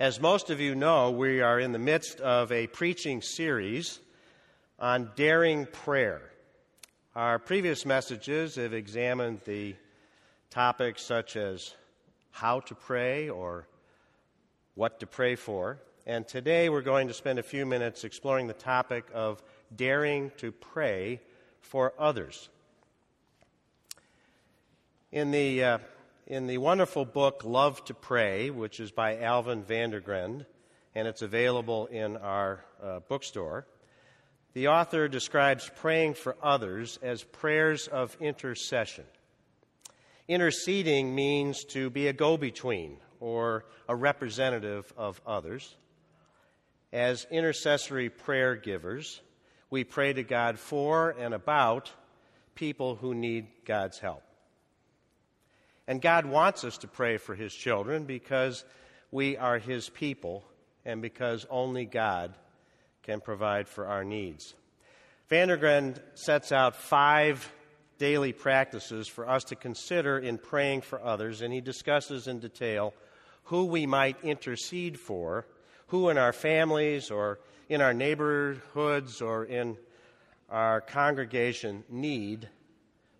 As most of you know, we are in the midst of a preaching series on daring prayer. Our previous messages have examined the topics such as how to pray or what to pray for. And today we're going to spend a few minutes exploring the topic of daring to pray for others. In the uh, in the wonderful book Love to Pray, which is by Alvin VanderGriend, and it's available in our uh, bookstore, the author describes praying for others as prayers of intercession. Interceding means to be a go between or a representative of others. As intercessory prayer givers, we pray to God for and about people who need God's help. And God wants us to pray for His children because we are His people and because only God can provide for our needs. VanderGriend sets out five daily practices for us to consider in praying for others, and he discusses in detail who we might intercede for, who in our families or in our neighborhoods or in our congregation need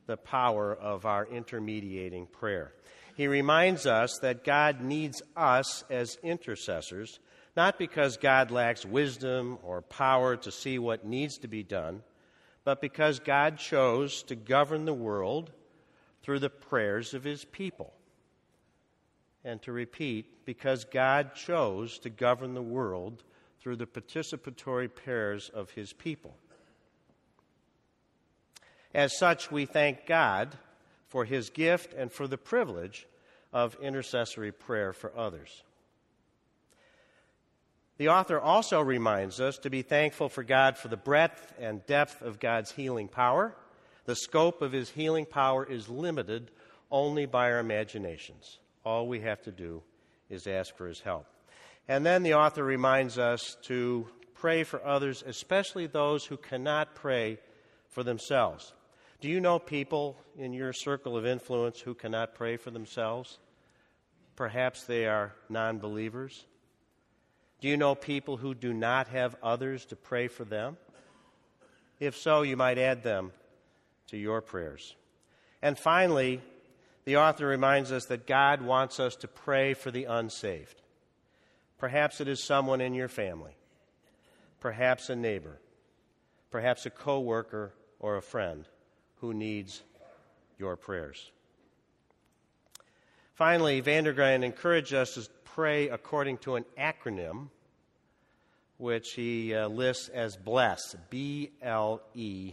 the power of our intermediating prayer. He reminds us that God needs us as intercessors, not because God lacks wisdom or power to see what needs to be done, but because God chose to govern the world through the prayers of his people. And to repeat, because God chose to govern the world through the participatory prayers of his people. As such, we thank God for his gift and for the privilege of intercessory prayer for others. The author also reminds us to be thankful for God for the breadth and depth of God's healing power. The scope of his healing power is limited only by our imaginations. All we have to do is ask for his help. And then the author reminds us to pray for others, especially those who cannot pray for themselves. Do you know people in your circle of influence who cannot pray for themselves? Perhaps they are non believers. Do you know people who do not have others to pray for them? If so, you might add them to your prayers. And finally, the author reminds us that God wants us to pray for the unsaved. Perhaps it is someone in your family, perhaps a neighbor, perhaps a coworker or a friend who needs your prayers. Finally, VanderGriend encouraged us to pray according to an acronym which he uh, lists as BLESS, B L E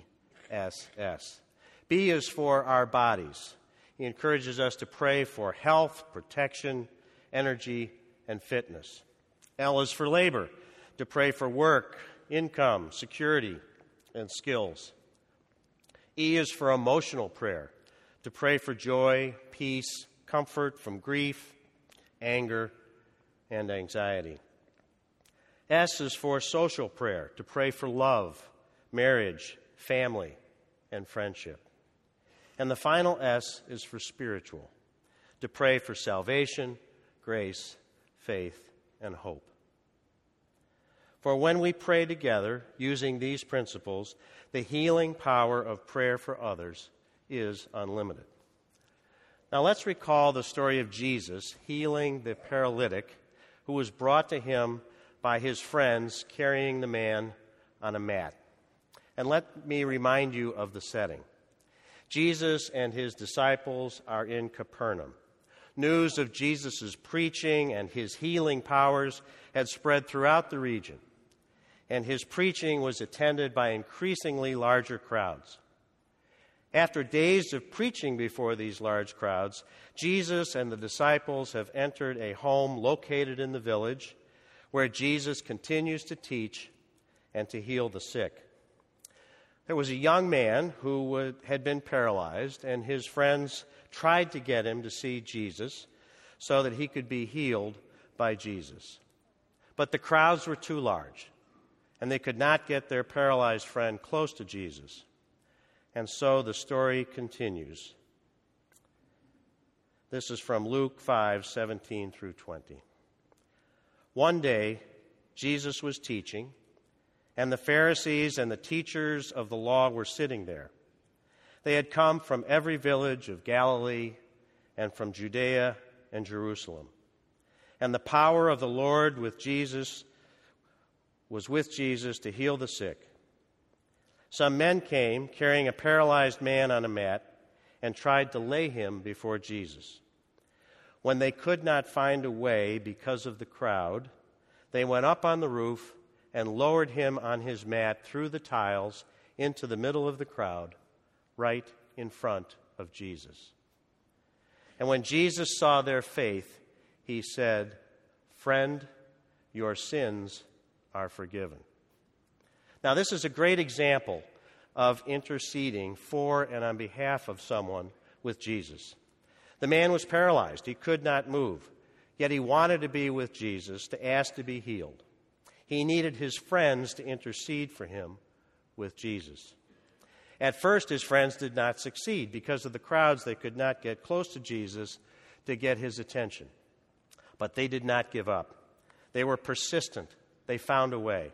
S S. B is for our bodies. He encourages us to pray for health, protection, energy, and fitness. L is for labor, to pray for work, income, security, and skills. E is for emotional prayer, to pray for joy, peace, comfort from grief, anger, and anxiety. S is for social prayer, to pray for love, marriage, family, and friendship. And the final S is for spiritual, to pray for salvation, grace, faith, and hope. For when we pray together using these principles, the healing power of prayer for others is unlimited. Now let's recall the story of Jesus healing the paralytic who was brought to him by his friends carrying the man on a mat. And let me remind you of the setting. Jesus and his disciples are in Capernaum. News of Jesus' preaching and his healing powers had spread throughout the region and his preaching was attended by increasingly larger crowds. After days of preaching before these large crowds, Jesus and the disciples have entered a home located in the village where Jesus continues to teach and to heal the sick. There was a young man who had been paralyzed, and his friends tried to get him to see Jesus so that he could be healed by Jesus. But the crowds were too large and they could not get their paralyzed friend close to Jesus. And so the story continues. This is from Luke 5 17 through 20. One day, Jesus was teaching, and the Pharisees and the teachers of the law were sitting there. They had come from every village of Galilee and from Judea and Jerusalem. And the power of the Lord with Jesus was with Jesus to heal the sick. Some men came carrying a paralyzed man on a mat and tried to lay him before Jesus. When they could not find a way because of the crowd, they went up on the roof and lowered him on his mat through the tiles into the middle of the crowd, right in front of Jesus. And when Jesus saw their faith, he said, Friend, your sins are forgiven. Now, this is a great example of interceding for and on behalf of someone with Jesus. The man was paralyzed, he could not move, yet he wanted to be with Jesus to ask to be healed. He needed his friends to intercede for him with Jesus. At first, his friends did not succeed. Because of the crowds, they could not get close to Jesus to get his attention. But they did not give up. They were persistent. They found a way.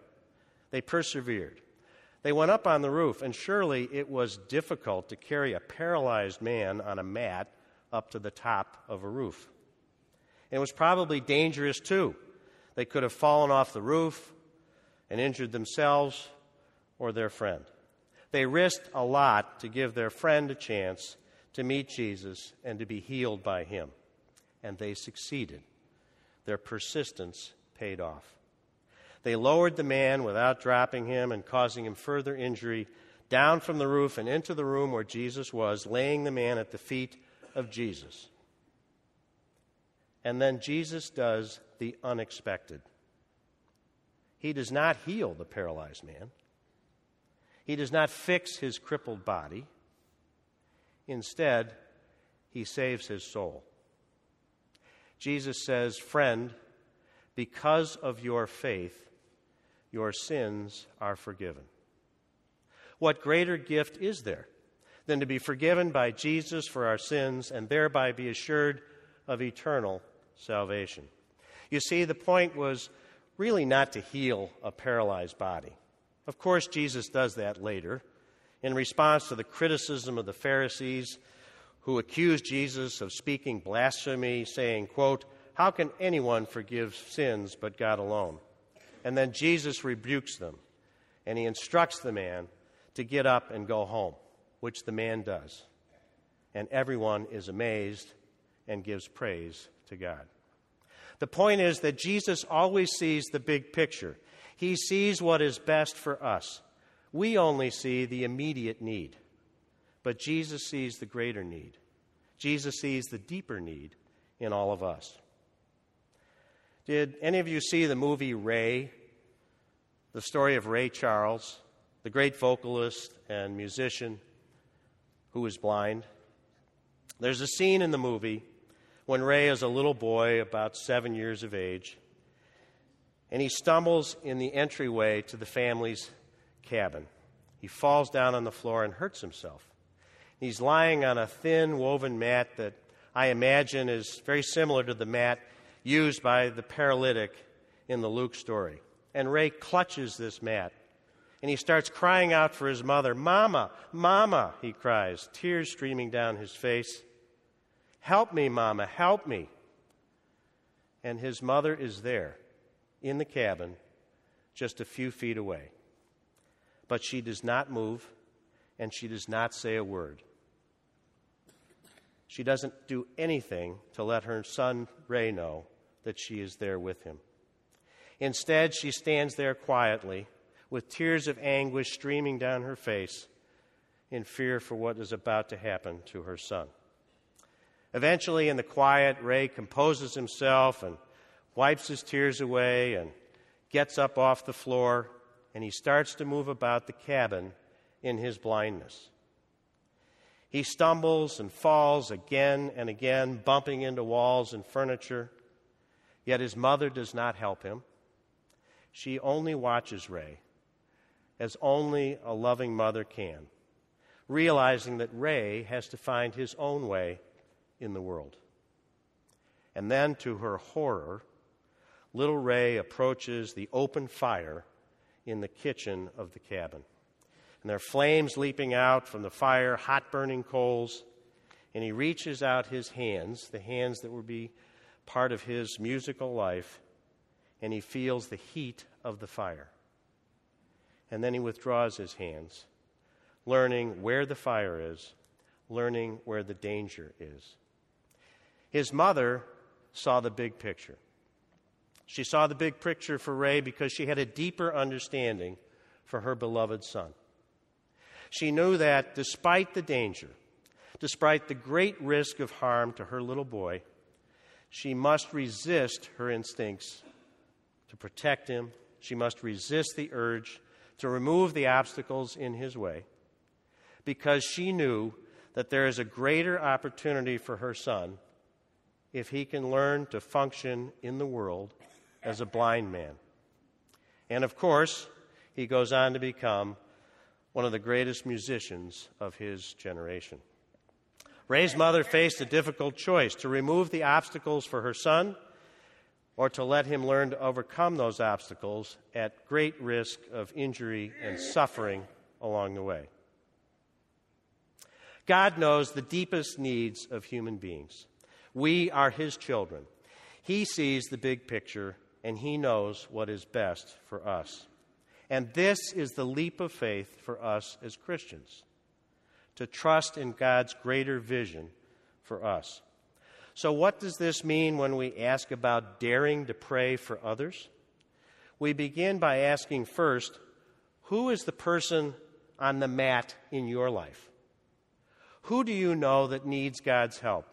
They persevered. They went up on the roof, and surely it was difficult to carry a paralyzed man on a mat up to the top of a roof. It was probably dangerous too. They could have fallen off the roof and injured themselves or their friend. They risked a lot to give their friend a chance to meet Jesus and to be healed by him. And they succeeded. Their persistence paid off. They lowered the man without dropping him and causing him further injury down from the roof and into the room where Jesus was, laying the man at the feet of Jesus. And then Jesus does the unexpected. He does not heal the paralyzed man. He does not fix his crippled body. Instead, he saves his soul. Jesus says, Friend, because of your faith, your sins are forgiven. What greater gift is there than to be forgiven by Jesus for our sins and thereby be assured of eternal salvation? You see, the point was really not to heal a paralyzed body. Of course, Jesus does that later in response to the criticism of the Pharisees who accused Jesus of speaking blasphemy, saying, quote, How can anyone forgive sins but God alone? And then Jesus rebukes them and he instructs the man to get up and go home, which the man does. And everyone is amazed and gives praise to God. The point is that Jesus always sees the big picture. He sees what is best for us. We only see the immediate need, but Jesus sees the greater need. Jesus sees the deeper need in all of us. Did any of you see the movie Ray? The story of Ray Charles, the great vocalist and musician who was blind. There's a scene in the movie when Ray is a little boy, about seven years of age, and he stumbles in the entryway to the family's cabin. He falls down on the floor and hurts himself. He's lying on a thin woven mat that I imagine is very similar to the mat used by the paralytic in the Luke story. And Ray clutches this mat and he starts crying out for his mother. Mama, Mama, he cries, tears streaming down his face. Help me, Mama, help me. And his mother is there in the cabin just a few feet away. But she does not move and she does not say a word. She doesn't do anything to let her son Ray know that she is there with him. Instead, she stands there quietly with tears of anguish streaming down her face in fear for what is about to happen to her son. Eventually, in the quiet, Ray composes himself and wipes his tears away, and gets up off the floor, and he starts to move about the cabin in his blindness. He stumbles and falls again and again, bumping into walls and furniture. Yet his mother does not help him. She only watches Ray, as only a loving mother can, realizing that Ray has to find his own way in the world. And then, to her horror, little Ray approaches the open fire in the kitchen of the cabin. And there are flames leaping out from the fire, hot burning coals. And he reaches out his hands, the hands that would be part of his musical life, and he feels the heat of the fire. And then he withdraws his hands, learning where the fire is, learning where the danger is. His mother saw the big picture. She saw the big picture for Ray because she had a deeper understanding for her beloved son. She knew that despite the danger, despite the great risk of harm to her little boy, she must resist her instincts to protect him. She must resist the urge to remove the obstacles in his way because she knew that there is a greater opportunity for her son if he can learn to function in the world as a blind man. And of course, he goes on to become one of the greatest musicians of his generation. Ray's mother faced a difficult choice to remove the obstacles for her son or to let him learn to overcome those obstacles at great risk of injury and suffering along the way. God knows the deepest needs of human beings. We are his children. He sees the big picture and he knows what is best for us. And this is the leap of faith for us as Christians to trust in God's greater vision for us. So, what does this mean when we ask about daring to pray for others? We begin by asking first, who is the person on the mat in your life? Who do you know that needs God's help?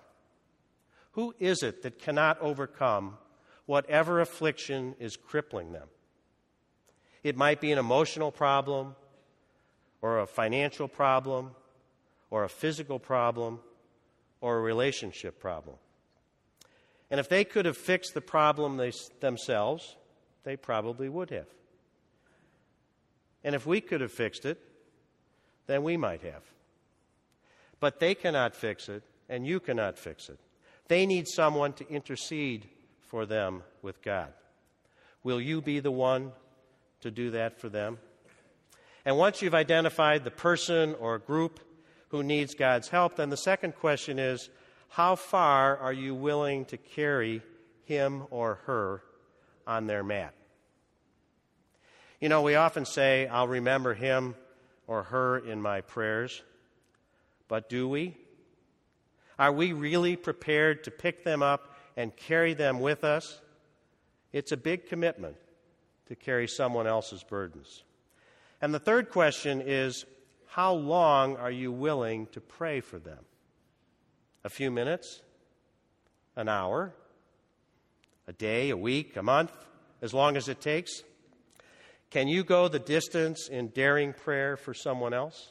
Who is it that cannot overcome whatever affliction is crippling them? It might be an emotional problem, or a financial problem, or a physical problem, or a relationship problem. And if they could have fixed the problem they, themselves, they probably would have. And if we could have fixed it, then we might have. But they cannot fix it, and you cannot fix it. They need someone to intercede for them with God. Will you be the one to do that for them? And once you've identified the person or group who needs God's help, then the second question is how far are you willing to carry him or her on their mat? You know, we often say, I'll remember him or her in my prayers, but do we? Are we really prepared to pick them up and carry them with us? It's a big commitment to carry someone else's burdens. And the third question is how long are you willing to pray for them? A few minutes? An hour? A day? A week? A month? As long as it takes? Can you go the distance in daring prayer for someone else?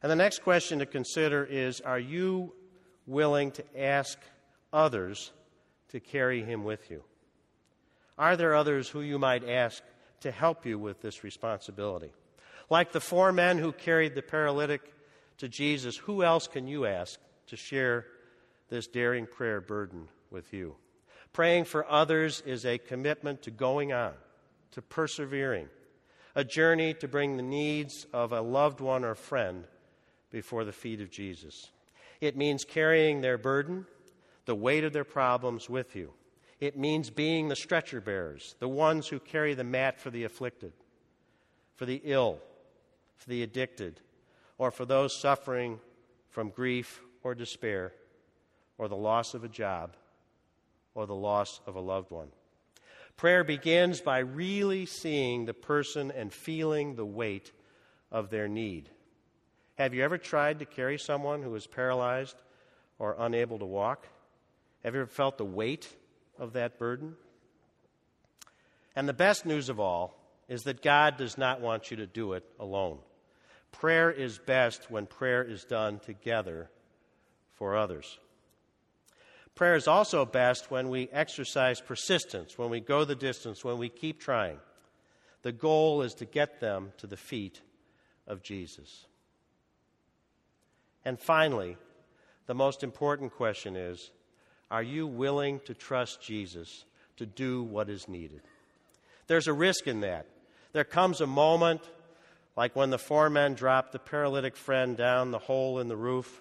And the next question to consider is Are you willing to ask others to carry him with you? Are there others who you might ask to help you with this responsibility? Like the four men who carried the paralytic to Jesus, who else can you ask to share this daring prayer burden with you? Praying for others is a commitment to going on, to persevering, a journey to bring the needs of a loved one or friend before the feet of Jesus. It means carrying their burden, the weight of their problems with you. It means being the stretcher bearers, the ones who carry the mat for the afflicted, for the ill, for the addicted, or for those suffering from grief or despair, or the loss of a job, or the loss of a loved one. Prayer begins by really seeing the person and feeling the weight of their need. Have you ever tried to carry someone who is paralyzed or unable to walk? Have you ever felt the weight of that burden? And the best news of all is that God does not want you to do it alone. Prayer is best when prayer is done together for others. Prayer is also best when we exercise persistence, when we go the distance, when we keep trying. The goal is to get them to the feet of Jesus. And finally, the most important question is are you willing to trust Jesus to do what is needed. There's a risk in that. There comes a moment, like when the four men dropped the paralytic friend down the hole in the roof,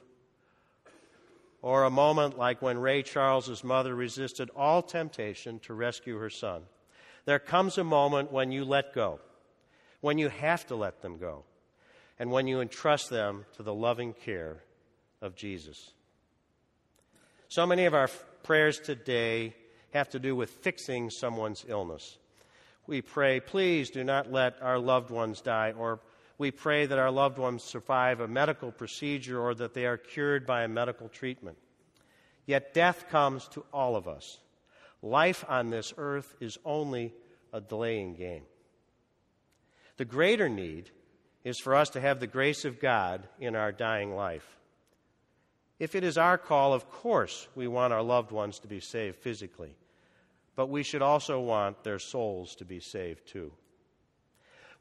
or a moment like when Ray Charles's mother resisted all temptation to rescue her son. There comes a moment when you let go, when you have to let them go, and when you entrust them to the loving care of Jesus. So many of our prayers today have to do with fixing someone's illness. We pray, please do not let our loved ones die, or we pray that our loved ones survive a medical procedure or that they are cured by a medical treatment. Yet death comes to all of us. Life on this earth is only a delaying game. The greater need is for us to have the grace of God in our dying life. If it is our call, of course, we want our loved ones to be saved physically, but we should also want their souls to be saved too.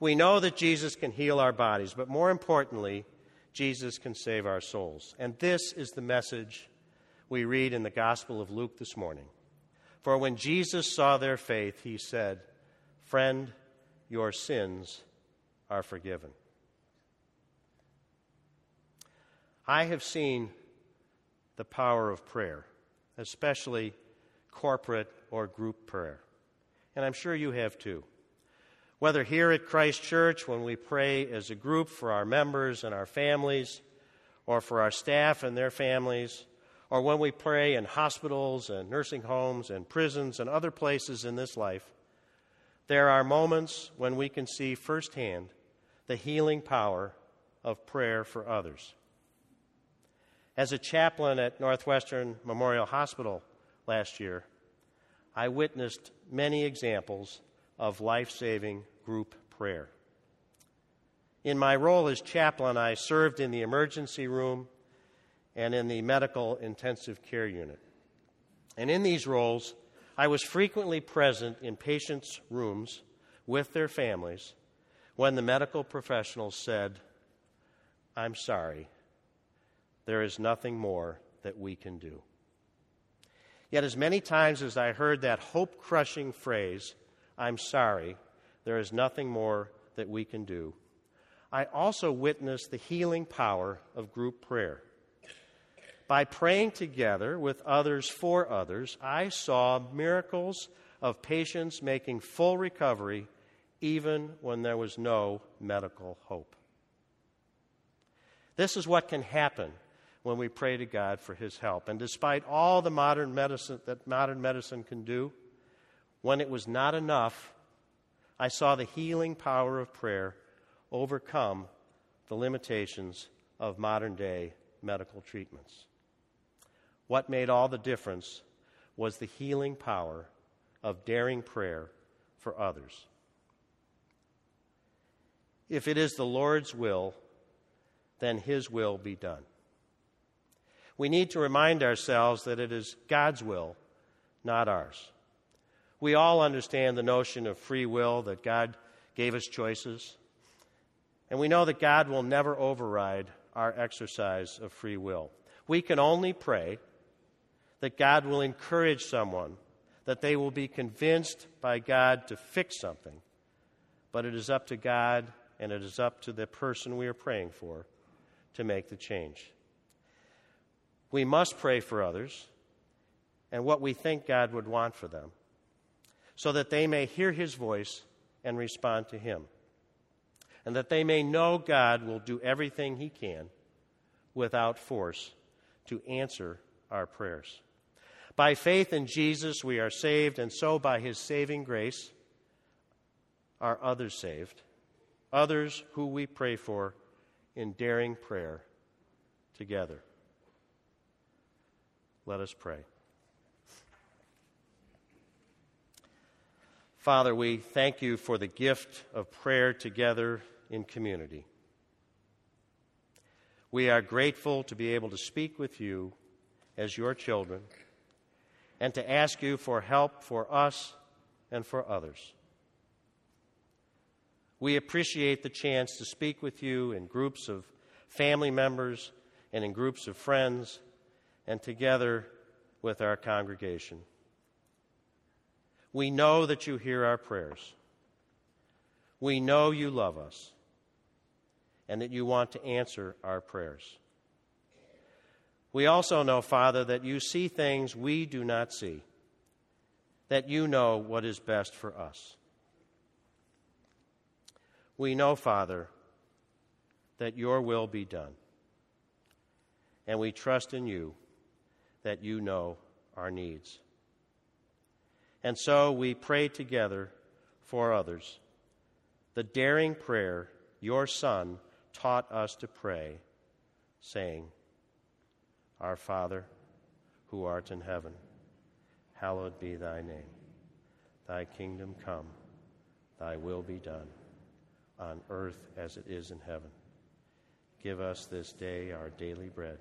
We know that Jesus can heal our bodies, but more importantly, Jesus can save our souls. And this is the message we read in the Gospel of Luke this morning. For when Jesus saw their faith, he said, Friend, your sins are forgiven. I have seen the power of prayer, especially corporate or group prayer. And I'm sure you have too. Whether here at Christ Church, when we pray as a group for our members and our families, or for our staff and their families, or when we pray in hospitals and nursing homes and prisons and other places in this life, there are moments when we can see firsthand the healing power of prayer for others. As a chaplain at Northwestern Memorial Hospital last year, I witnessed many examples of life saving group prayer. In my role as chaplain, I served in the emergency room and in the medical intensive care unit. And in these roles, I was frequently present in patients' rooms with their families when the medical professionals said, I'm sorry, there is nothing more that we can do. Yet, as many times as I heard that hope crushing phrase, I'm sorry, there is nothing more that we can do, I also witnessed the healing power of group prayer. By praying together with others for others, I saw miracles of patients making full recovery even when there was no medical hope. This is what can happen when we pray to God for his help. And despite all the modern medicine that modern medicine can do, when it was not enough, I saw the healing power of prayer overcome the limitations of modern day medical treatments. What made all the difference was the healing power of daring prayer for others. If it is the Lord's will, then His will be done we need to remind ourselves that it is God's will, not ours. We all understand the notion of free will, that God gave us choices. And we know that God will never override our exercise of free will. We can only pray that God will encourage someone, that they will be convinced by God to fix something. But it is up to God and it is up to the person we are praying for to make the change. We must pray for others and what we think God would want for them so that they may hear his voice and respond to him. And that they may know God will do everything he can without force to answer our prayers. By faith in Jesus, we are saved, and so by his saving grace are others saved, others who we pray for in daring prayer together. Let us pray. Father, we thank you for the gift of prayer together in community. We are grateful to be able to speak with you as your children and to ask you for help for us and for others. We appreciate the chance to speak with you in groups of family members and in groups of friends and together with our congregation. We know that you hear our prayers. We know you love us and that you want to answer our prayers. We also know, Father, that you see things we do not see, that you know what is best for us. We know, Father, that your will be done. And we trust in you that you know our needs. And so we pray together for others the daring prayer your Son taught us to pray, saying, Our Father, who art in heaven, hallowed be thy name. Thy kingdom come, thy will be done, on earth as it is in heaven. Give us this day our daily bread,